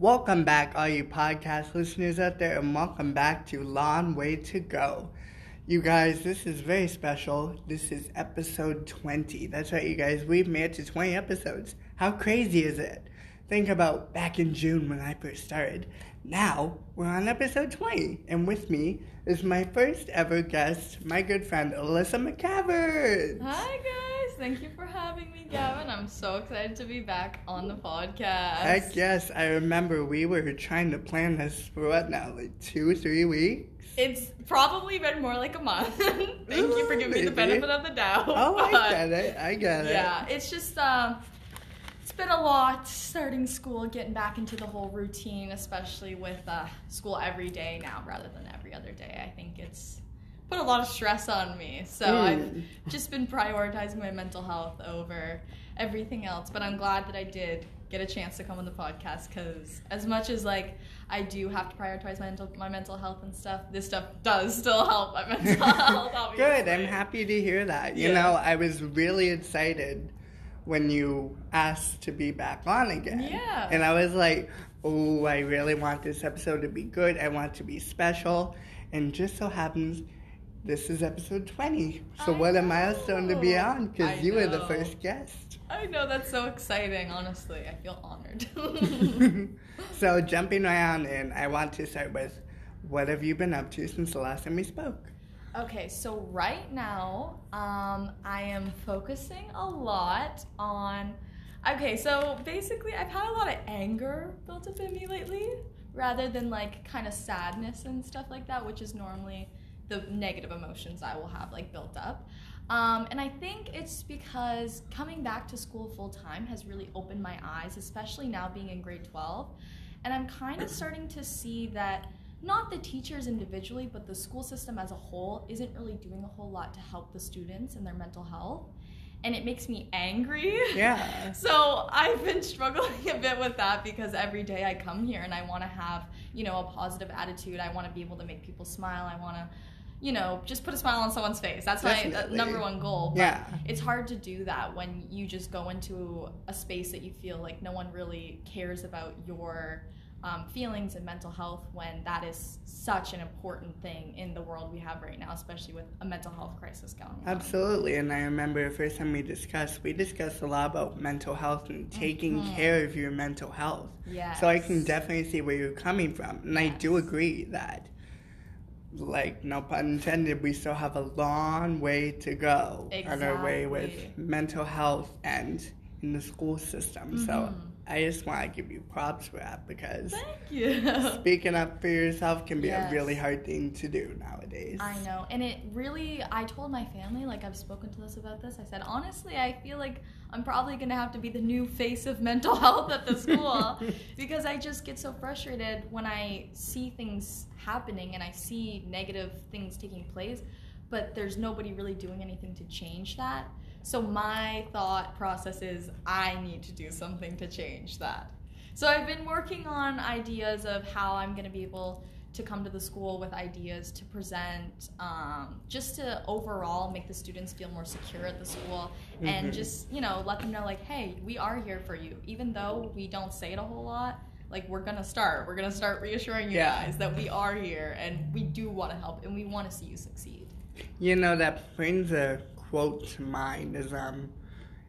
Welcome back, all you podcast listeners out there, and welcome back to Long Way to Go. You guys, this is very special. This is episode 20. That's right, you guys. We've made it to 20 episodes. How crazy is it? Think about back in June when I first started. Now, we're on episode 20, and with me is my first ever guest, my good friend Alyssa McCavern. Hi guys, thank you for having me, Gavin. I'm so excited to be back on the podcast. Heck yes, I remember we were trying to plan this for what now, like two, three weeks? It's probably been more like a month. thank you for giving me the benefit of the doubt. Oh, I but get it. I get it. Yeah, it's just um, it's been a lot starting school, getting back into the whole routine, especially with uh, school every day now rather than every other day. I think it's put a lot of stress on me. So Mm. I've just been prioritizing my mental health over everything else. But I'm glad that I did get a chance to come on the podcast because as much as like I do have to prioritize my mental my mental health and stuff, this stuff does still help my mental health. Obviously. Good. I'm happy to hear that. You Yeah. know, I was really excited when you asked to be back on again. Yeah. And I was like, oh, I really want this episode to be good. I want it to be special. And just so happens, this is episode 20. So, I what a milestone to be on because you were the first guest. I know that's so exciting. Honestly, I feel honored. so, jumping right on in, I want to start with what have you been up to since the last time we spoke? okay, so right now, um, I am focusing a lot on. Okay, so basically, I've had a lot of anger built up in me lately, rather than like kind of sadness and stuff like that, which is normally the negative emotions I will have like built up. Um, and I think it's because coming back to school full time has really opened my eyes, especially now being in grade 12. And I'm kind of starting to see that not the teachers individually, but the school system as a whole isn't really doing a whole lot to help the students and their mental health. And it makes me angry. Yeah. So I've been struggling a bit with that because every day I come here and I want to have, you know, a positive attitude. I want to be able to make people smile. I want to, you know, just put a smile on someone's face. That's my uh, number one goal. But Yeah. it's hard to do that when you just go into a space that you feel like no one really cares about your um, feelings and mental health when that is such an important thing in the world we have right now, especially with a mental health crisis going on. Absolutely, and I remember the first time we discussed, we discussed a lot about mental health and taking care of your mental health. Yes. So I can definitely see where you're coming from, and I do agree that, like no pun intended, we still have a long way to go on our way with mental health and in the school system. So Mhm. I just want to give you props for that because Thank you. speaking up for yourself can be Yes. a really hard thing to do nowadays. I know. And it really, I told my family, like, I've spoken to us about this. I said, honestly, I feel like I'm probably going to have to be the new face of mental health at the school because I just get so frustrated when I see things happening and I see negative things taking place, but there's nobody really doing anything to change that. So my thought process is, I need to do something to change that. So I've been working on ideas of how I'm going to be able to come to the school with ideas to present, um, just to overall make the students feel more secure at the school, and Mhm. just you know let them know like, hey, we are here for you, even though we don't say it a whole lot. Like we're gonna start, we're gonna start reassuring you Yeah. guys that we are here and we do want to help and we want to see you succeed. You know, that brings a quote to mind is um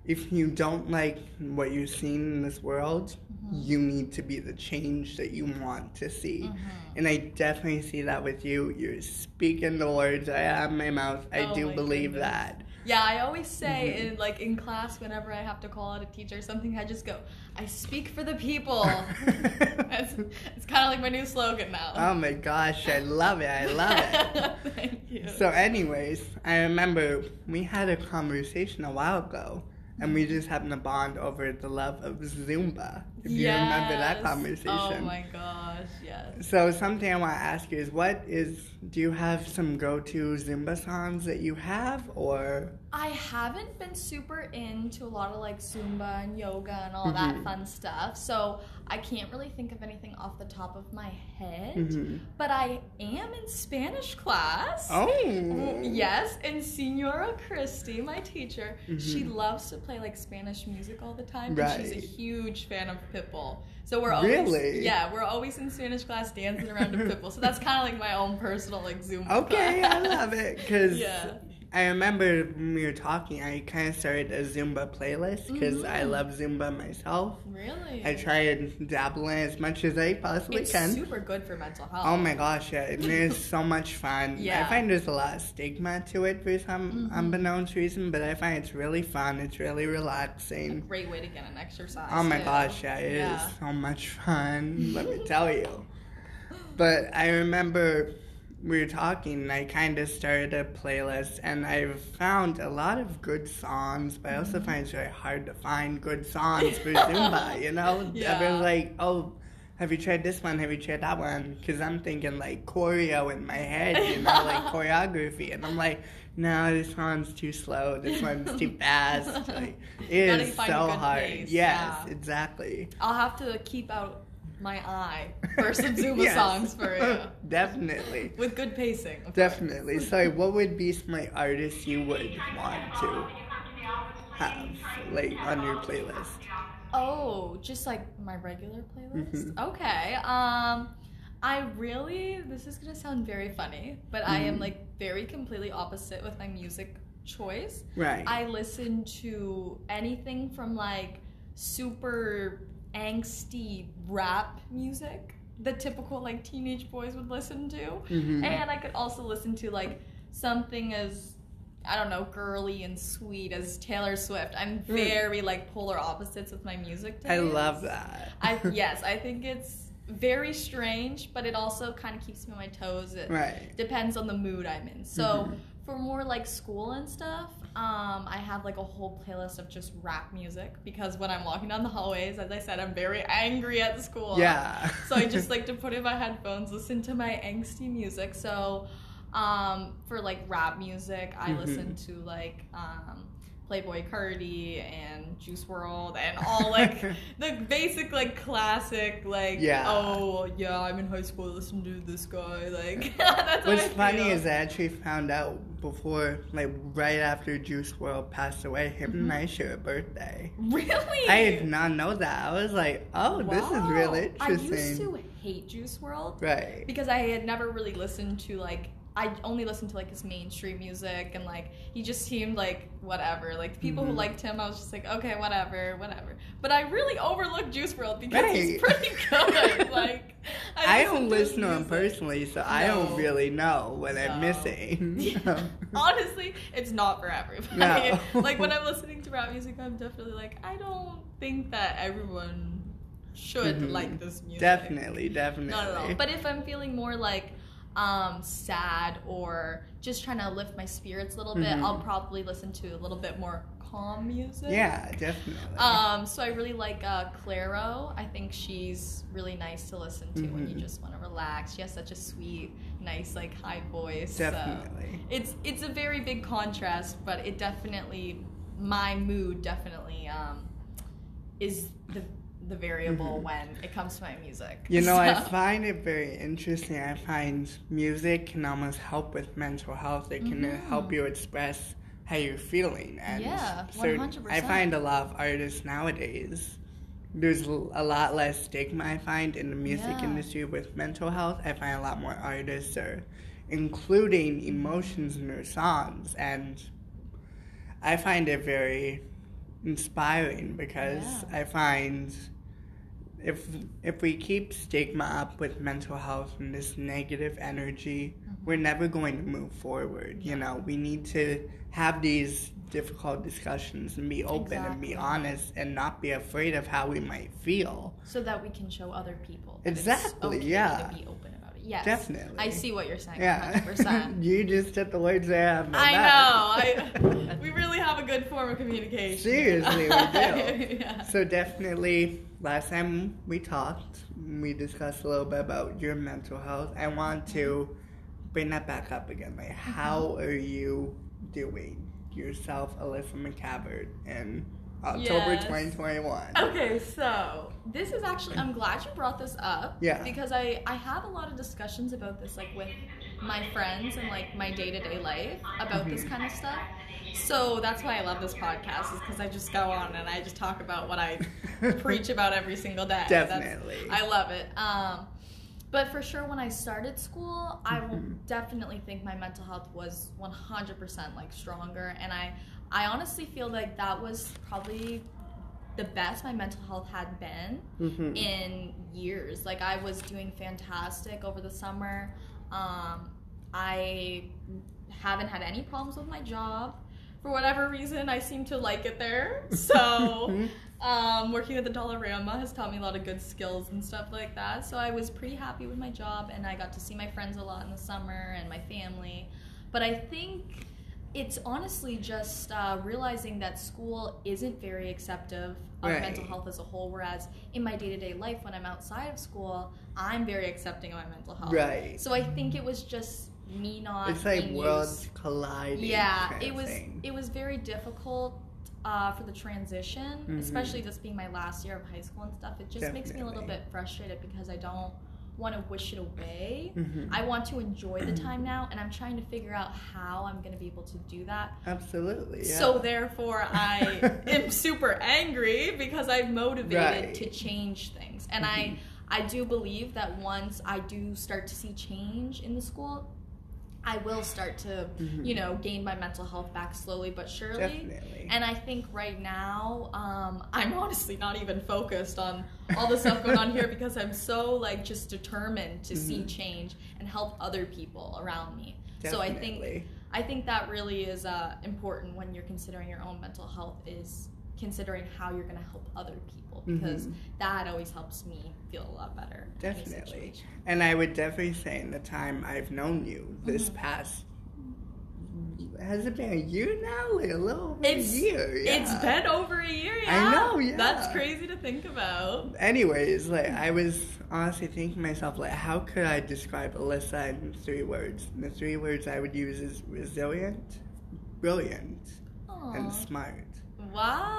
if you don't like what you're seeing in this world, Mm-hmm. you need to be the change that you want to see. Mm-hmm. And I definitely see that with you. You're speaking the words I have in my mouth. I Oh do believe goodness. that. Yeah, I always say Mhm. in like in class whenever I have to call out a teacher or something, I just go, I speak for the people. it's it's kind of like my new slogan now. Oh my gosh, I love it. I love it. Thank you. So, anyways, I remember we had a conversation a while ago, and we just happened to bond over the love of Zumba. If you remember that conversation. Oh my gosh, yes. So something I want to ask you is, what is? Do you have some go-to Zumba songs that you have, or I haven't been super into a lot of like Zumba and yoga and all Mhm. that fun stuff, so I can't really think of anything off the top of my head. Mhm. But I am in Spanish class. oh, Yes, and Senora Christy, my teacher, she Mhm. loves to play like Spanish music all the time. and She's a huge fan of Pitbull. So we're always Really? yeah, we're always in Spanish class dancing around to Pitbull. So that's kind of like my own personal like Zumba. Okay, I love it because Yeah. I remember when we were talking, I kind of started a Zumba playlist because I Mhm. love Zumba myself. Really? I try and dabble in as much as I possibly it's can. It's super good for mental health. Oh my gosh, yeah, it's so much fun. Yeah. I find there's a lot of stigma to it for some Mhm. unbeknownst reason, but I find it's really fun. It's really A relaxing. great way to get an exercise. Oh my too. gosh, yeah, it is Yeah. so much fun. let me tell you. But I remember we were talking, I kind of started a playlist, and I've found a lot of good songs, but I Mm-hmm. also find it's very hard to find good songs for Zumba, you know? Yeah. Everyone's like, oh, have you tried this one? Have you tried that one? Because I'm thinking like choreo in my head, you know, like choreography. And I'm like, no, this one's too slow. This one's too fast. Like, it is so hard. pace, Yes, yeah. exactly. I'll have to keep out my eye for some Zumba Yes. songs for you. Definitely. With good pacing. Definitely. So, what would be my artist you would want to have like on your playlist? Oh, just like my regular playlist? Mhm. Okay. Um I really this is gonna sound very funny, but I am Mhm. like very completely opposite with my music choice. Right. I listen to anything from like super angsty rap music, the typical like teenage boys would listen to. Mhm. And I could also listen to like something as I don't know, girly and sweet as Taylor Swift. I'm very like polar opposites with my music taste. I love that. I yes, I think it's very strange, but it also kind of keeps me on my toes. It Right. depends on the mood I'm in. So Mhm. for more like school and stuff, um, I have like a whole playlist of just rap music because when I'm walking down the hallways, as I said, I'm very angry at school. Yeah. So I just like to put in my headphones, listen to my angsty music. So um, for like rap music, I Mhm. listen to like um, Playboi Carti and Juice WRLD and all like the basic like classic like Yeah. oh yeah I'm in high school listen to this guy like that's What's funny feel. is I actually found out before, like right after Juice WRLD passed away, him and mm-hmm. I share a birthday. really I did not know that. I was like, oh, this is really Wow. interesting. I used to hate Juice WRLD Right. because I had never really listened to like I only listened to like his mainstream music and like he just seemed like whatever. Like the people Mhm. who liked him, I was just like, okay, whatever, whatever. But I really overlooked Juice WRLD because he's pretty good. like I don't to listen to him music. personally, so I don't really know what I'm missing. Yeah. Honestly, it's not for everybody. No. like when I'm listening to rap music, I'm definitely like, I don't think that everyone should Mhm. like this music. Definitely, definitely. Not at all. But if I'm feeling more like um, sad or just trying to lift my spirits a little bit, Mhm. I'll probably listen to a little bit more calm music. yeah, definitely. Um, so I really like uh, Clairo. I think she's really nice to listen to when you Mhm. just want to relax. She has such a sweet, nice, like high voice. so definitely. it's it's a very big contrast, but it definitely my mood definitely um, is the the variable Mhm. when it comes to my music. You know, I find it very interesting. I find music can almost help with mental health. It can Mhm. help you express how you're feeling. And Yeah, 100%. I find a lot of artists nowadays, there's a lot less stigma, I find, in the music Yeah. industry with mental health. I find a lot more artists are including emotions in their songs. And I find it very inspiring because Yeah. I find if if we keep stigma up with mental health and this negative energy, Mhm. we're never going to move forward. You know, we need to have these difficult discussions and be open and be honest and not be afraid of how we might feel. so that we can show other people. Exactly, okay yeah. To be open. Yes. Definitely. I see what you're saying. Yeah, 100%. you just said the words my I know. I we really have a good form of communication. Seriously, we do. yeah. So definitely, last time we talked, we discussed a little bit about your mental health. I want to mm-hmm. bring that back up again. Like, mm-hmm. how are you doing yourself, Alyssa McCavert, in October Yes. 2021? Okay, so this is actually I'm glad you brought this up. Yeah. Because I I have a lot of discussions about this like with my friends and like my day to day life about this Mhm. kind of stuff. So that's why I love this podcast is because I just go on and I just talk about what I preach about every single day. That's- Definitely. I love it. Um, but for sure, when I started school, I Mhm. definitely think my mental health was 100% like stronger, and I, I honestly feel like that was probably the best my mental health had been Mhm. in years. Like I was doing fantastic over the summer. Um, I haven't had any problems with my job. For whatever reason, I seem to like it there. So, um, working at the Dollarama has taught me a lot of good skills and stuff like that. So I was pretty happy with my job, and I got to see my friends a lot in the summer and my family. But I think it's honestly just uh, realizing that school isn't very acceptive of Right. mental health as a whole. Whereas in my day to day life, when I'm outside of school, I'm very accepting of my mental health. Right. So I think it was just me not. It's like worlds used- colliding. Yeah, it was. thing. It was very difficult uh, for the transition, Mhm. especially just being my last year of high school and stuff. It just makes me a little bit frustrated because I don't want to wish it away. Mhm. I want to enjoy the time now, and I'm trying to figure out how I'm going to be able to do that. Absolutely. Yeah. So therefore, I am super angry because I'm motivated Right. to change things, and I I do believe that once I do start to see change in the school, I will start to Mhm. you know gain my mental health back slowly but surely. Definitely. And I think right now, um, I'm honestly not even focused on all the stuff going on here because I'm so like just determined to see Mhm. change and help other people around me. Definitely. So I think I think that really is uh, important when you're considering your own mental health is considering how you're going to help other people because Mhm. that always helps me feel a lot better. Definitely. And I would definitely say in the time I've known you, this Mhm. past has it been a year now? Like a little over It's a year. Yeah. it's been over a year. yeah. I know, yeah. That's crazy to think about. Anyways, like I was honestly thinking to myself, like, how could I describe Alyssa in three words? And the three words I would use is resilient, brilliant, and smart. Wow.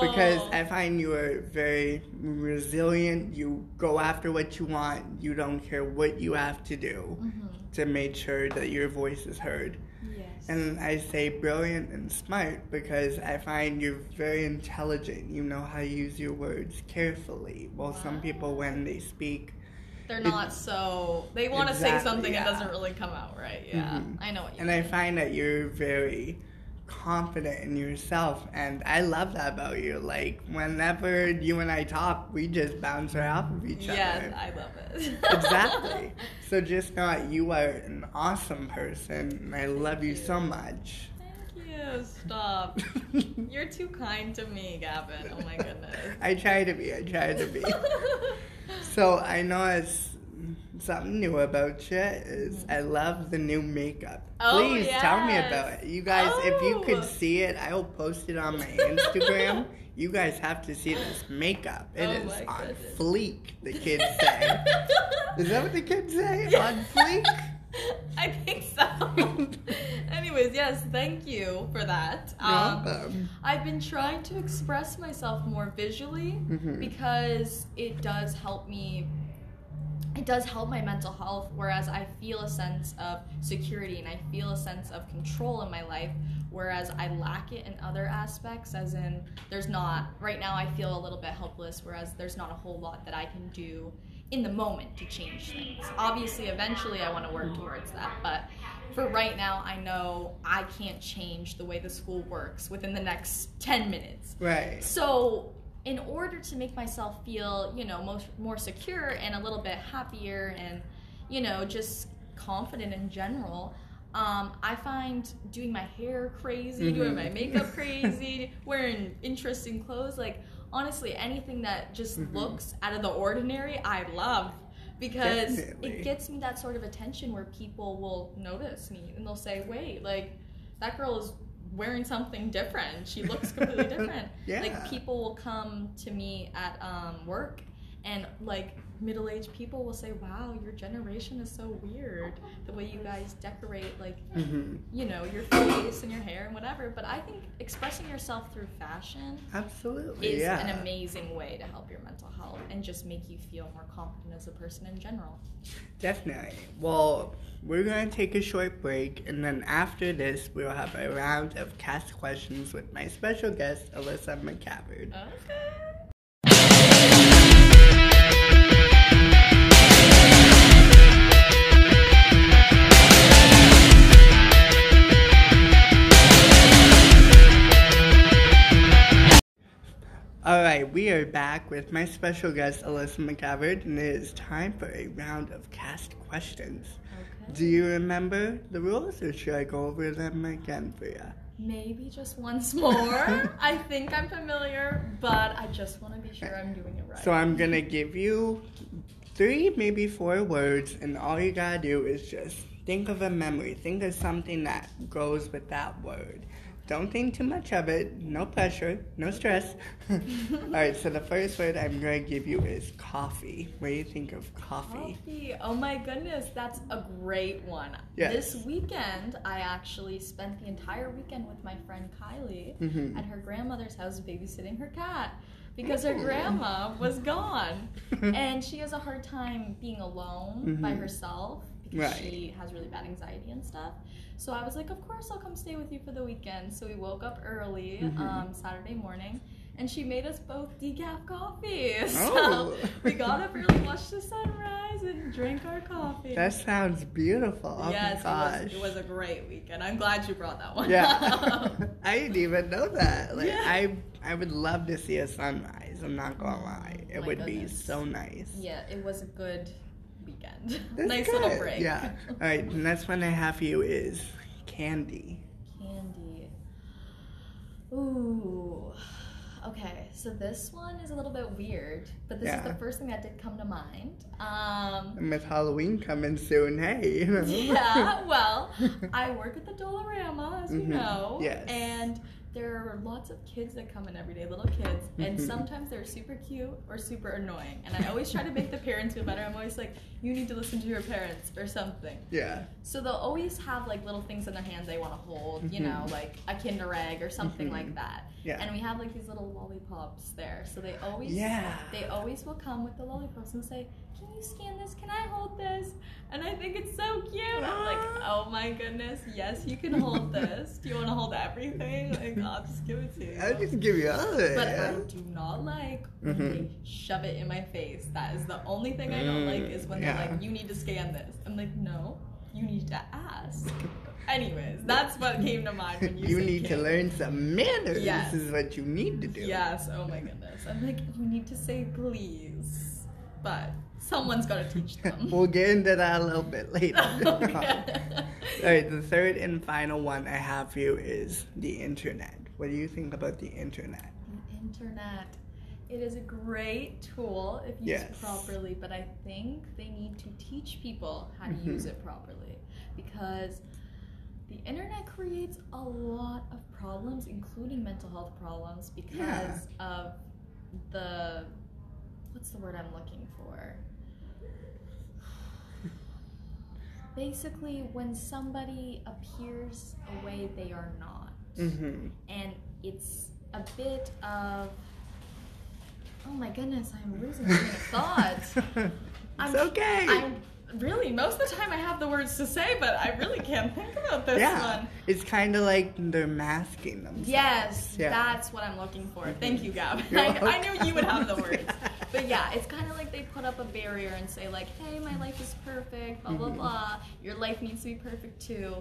Because I find you are very resilient. You go after what you want. You don't care what you have to do Mhm. to make sure that your voice is heard. Yes. And I say brilliant and smart because I find you're very intelligent. You know how to use your words carefully. While some people, when they speak, They're it- not so. They want to say Exactly, something yeah. doesn't really come out right. Yeah, Mhm. I know what you mean. and mean. I find that you're very confident in yourself, and I love that about you. Like whenever you and I talk, we just bounce right off of each yes, other. I love it. exactly. So just know that you are an awesome person, and I love you Thank so much. Thank you. Stop. You're too kind to me, Gavin. Oh my goodness. I try to be. I try to be. So I know it's something new about you is I love the new makeup. Oh, Please tell me about it. You guys, if you Oh. could see it, I will post it on my Instagram. you guys have to see this makeup. It Oh is on goodness. fleek, the kids say. is that what the kids say? On fleek? I think so. Anyways, yes, thank you for that. Um. I've been trying to express myself more visually Mhm. because it does help me. It does help my mental health, whereas I feel a sense of security and I feel a sense of control in my life, whereas I lack it in other aspects, as in, there's not, right now I feel a little bit helpless, whereas there's not a whole lot that I can do in the moment to change things. Obviously, eventually I want to work towards that, but for right now, I know I can't change the way the school works within the next 10 minutes. Right. So, in order to make myself feel, you know, most, more secure and a little bit happier and, you know, just confident in general, um, I find doing my hair crazy, doing Mhm. my makeup crazy, wearing interesting clothes, like honestly, anything that just Mhm. looks out of the ordinary, I love because Definitely. it gets me that sort of attention where people will notice me and they'll say, "Wait, like that girl is wearing something different. She looks completely different. Yeah. Like people will come to me at um, work and like middle-aged people will say, "Wow, your generation is so weird. The way you guys decorate like hmm you know, your face and your hair and whatever." But I think expressing yourself through fashion Absolutely. is yeah. an amazing way to help your mental health and just make you feel more confident as a person in general. Definitely. Well, we're going to take a short break, and then after this, we'll have a round of cast questions with my special guest, Alyssa McCavard. Okay. All right, we are back with my special guest, Alyssa McCavard, and it is time for a round of cast questions. Okay. Do you remember the rules, or should I go over them again for you? Maybe just once more. I think I'm familiar, but I just want to be sure I'm doing it right. So I'm gonna give you three, maybe four words, and all you gotta do is just think of a memory. Think of something that goes with that word. Don't think too much of it. No pressure. No stress. all right. So the first word I'm gonna give you is coffee. What do you think of coffee? Coffee. Oh my goodness, that's a great one. Yes. This weekend, I actually spent the entire weekend with my friend Kylie Mhm. at her grandmother's house babysitting her cat because her grandma was gone. and she has a hard time being alone by Mhm. herself Right. she has really bad anxiety and stuff. So I was like, of course I'll come stay with you for the weekend. So we woke up early Mhm. um, Saturday morning. And she made us both decaf coffee. So Oh. we got up early, watched the sunrise, and drank our coffee. That sounds beautiful. Oh yes, my it was, it was a great weekend. I'm glad you brought that one Yeah. I didn't even know that. Like Yeah. I, I would love to see a sunrise. I'm not gonna lie, it My would be so nice. yeah, it was a good weekend. That's nice good. little break. Yeah. All right. The next one I have for you is candy. Candy. Ooh. Okay, so this one is a little bit weird, but this Yeah. is the first thing that did come to mind. Um, And with Halloween coming soon, hey. Yeah, well, I work at the Dollarama, as you Mhm, know. yes. And there are lots of kids that come in every day, little kids, and sometimes they're super cute or super annoying. And I always try to make the parents feel better. I'm always like, you need to listen to your parents or something. yeah. So they'll always have like little things in their hands they want to hold, you know, Mhm. like a Kinder Egg or something Mhm. like that. Yeah. And we have like these little lollipops there. So they always Yeah. they always will come with the lollipops and say, Can you scan this? Can I hold this? And I think it's so cute. I'm like, oh my goodness, yes, you can hold this. Do you want to hold everything? Like, I'll just give it to you. I'll just give you all of it. But yeah. I do not like when Mhm. they shove it in my face. That is the only thing I don't like is when Mm, yeah. they're like, you need to scan this. I'm like, no, you need to ask. Anyways, that's what came to mind when you You need to learn some manners. Yes. This is what you need to do. Yes, oh my goodness. I'm like, you need to say please. But someone's got to teach them. we'll get into that a little bit later. Okay. All right, the third and final one I have for you is the internet. What do you think about the internet? The internet. It is a great tool if used Yes. properly, but I think they need to teach people how to Mhm. use it properly because the internet creates a lot of problems, including mental health problems, because of the what's the word I'm looking for? Basically, when somebody appears a way they are not Mm-hmm. and it's a bit of oh my goodness i'm losing my thoughts. it's I'm- okay. i'm really most of the time i have the words to say but i really can't think about this yeah, one it's kind of like they're masking themselves. yes Yeah. that's what i'm looking for thank you gab I, I knew you would have the words but yeah it's kind of like they put up a barrier and say like hey my life is perfect blah blah Mhm. blah your life needs to be perfect too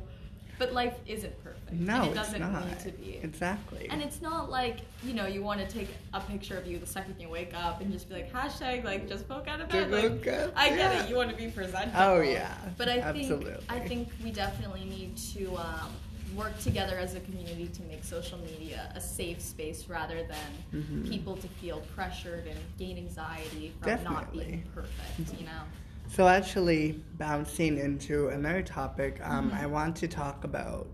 but life isn't perfect No, it doesn't not. need to be Exactly. And it's not like, you know, you want to take a picture of you the second you wake up and just be like, hashtag, like, just poke out of bed. Like, up, I get yeah. it. You want to be presentable. Oh, yeah. But I think, Absolutely. I think we definitely need to um, work together as a community to make social media a safe space rather than Mhm. people to feel pressured and gain anxiety from not being Definitely. perfect, you know? So actually, bouncing into another topic, um, Mhm. I want to talk about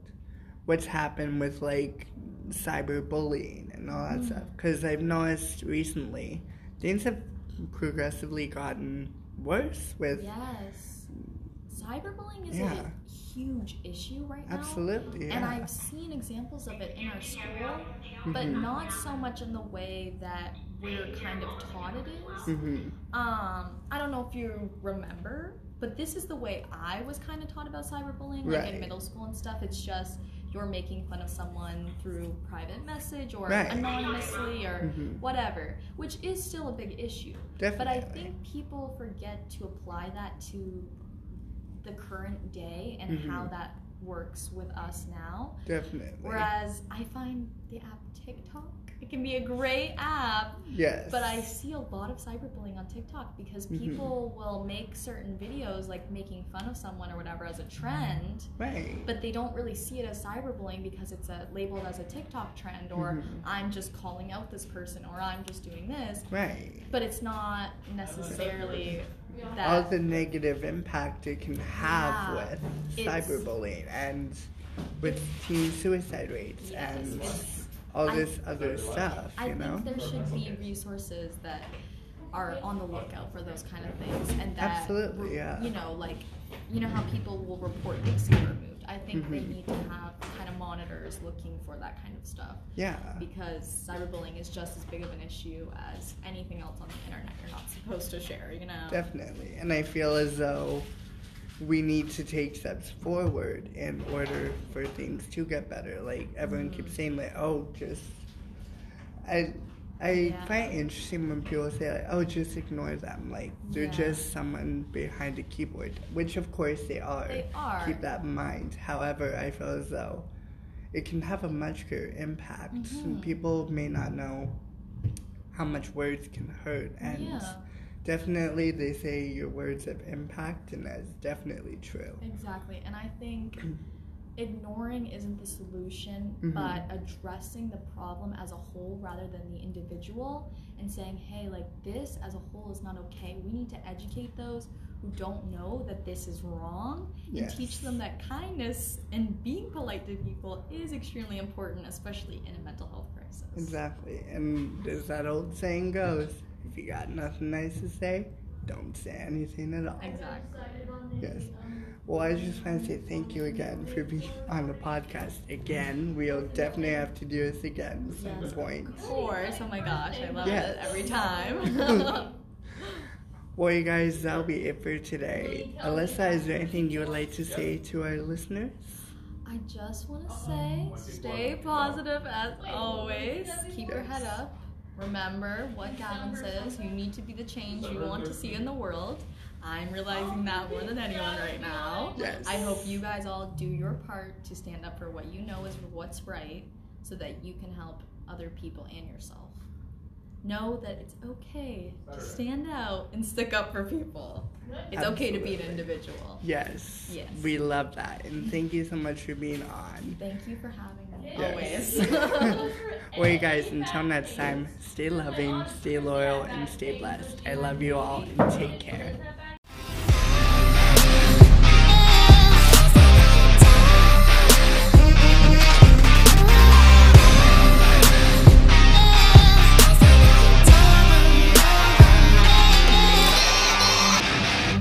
what's happened with like cyberbullying and all that Mm. stuff. Because I've noticed recently things have progressively gotten worse with. Yes. Cyberbullying is Yeah. a huge issue right now. Absolutely, And. I've seen examples of it in our school, but Mhm. not so much in the way that we're kind of taught it is. hmm Um, I don't know if you remember, but this is the way I was kind of taught about cyberbullying, like Right. in middle school and stuff. It's just you're making fun of someone through private message or Right. anonymously or Mhm. whatever, which is still a big issue. Definitely. But I think people forget to apply that to the current day and Mhm. how that works with us now. Definitely. Whereas I find the app TikTok, it can be a great app, yes. but I see a lot of cyberbullying on TikTok because Mhm. people will make certain videos like making fun of someone or whatever as a trend, Right. but they don't really see it as cyberbullying because it's a, labeled as a TikTok trend or Mhm. I'm just calling out this person or I'm just doing this. Right. But it's not necessarily All the negative impact it can have Yeah. with It's- cyberbullying and with teen suicide rates Yes, and it's- all I- this other stuff, I you know? I think there should be resources that are on the lookout for those kind of things, and that Absolutely, yeah. you know, like you know how people will report things get removed. I think they Mhm. need to have kind of monitors looking for that kind of stuff Yeah. because cyberbullying is just as big of an issue as anything else on the internet. You're not supposed to share, you know. Definitely. And I feel as though we need to take steps forward in order for things to get better. Like everyone keeps Mhm. saying like, oh just I I Yeah. find it interesting when people say like, oh just ignore them. Like they're Yeah. just someone behind a keyboard. Which of course they are. They are. Keep that in mind. However, I feel as though it can have a much greater impact. And Mhm. people may not know how much words can hurt and Yeah. definitely they say your words have impact and that's definitely true Exactly, and I think ignoring isn't the solution, Mhm. but addressing the problem as a whole rather than the individual and saying, hey, like this as a whole is not okay. We need to educate those who don't know that this is wrong and teach them that kindness and being polite to people is extremely important, especially in a mental health crisis. exactly and as that old saying goes if you got nothing nice to say don't say anything at all Exactly. yes well i just want to say thank you again for being on the podcast again we'll definitely have to do this again at some Yes, point Of course. Oh my gosh, I love Yes. it every time. well you guys that'll be it for today alyssa is there anything you would like to say to our listeners I just want to say, stay positive as always. Keep your head up. Remember what Gavin says. You need to be the change you want to see in the world. I'm realizing that more than anyone right now. Yes. I hope you guys all do your part to stand up for what you know is what's right so that you can help other people and yourself. Know that it's okay to stand out and stick up for people. It's okay to be an individual. yes Yes. we love that and thank you so much for being on Thank you for having me. Yes. Always. well, you guys, until next time, stay loving, stay loyal, and stay blessed. I love you all, and take care.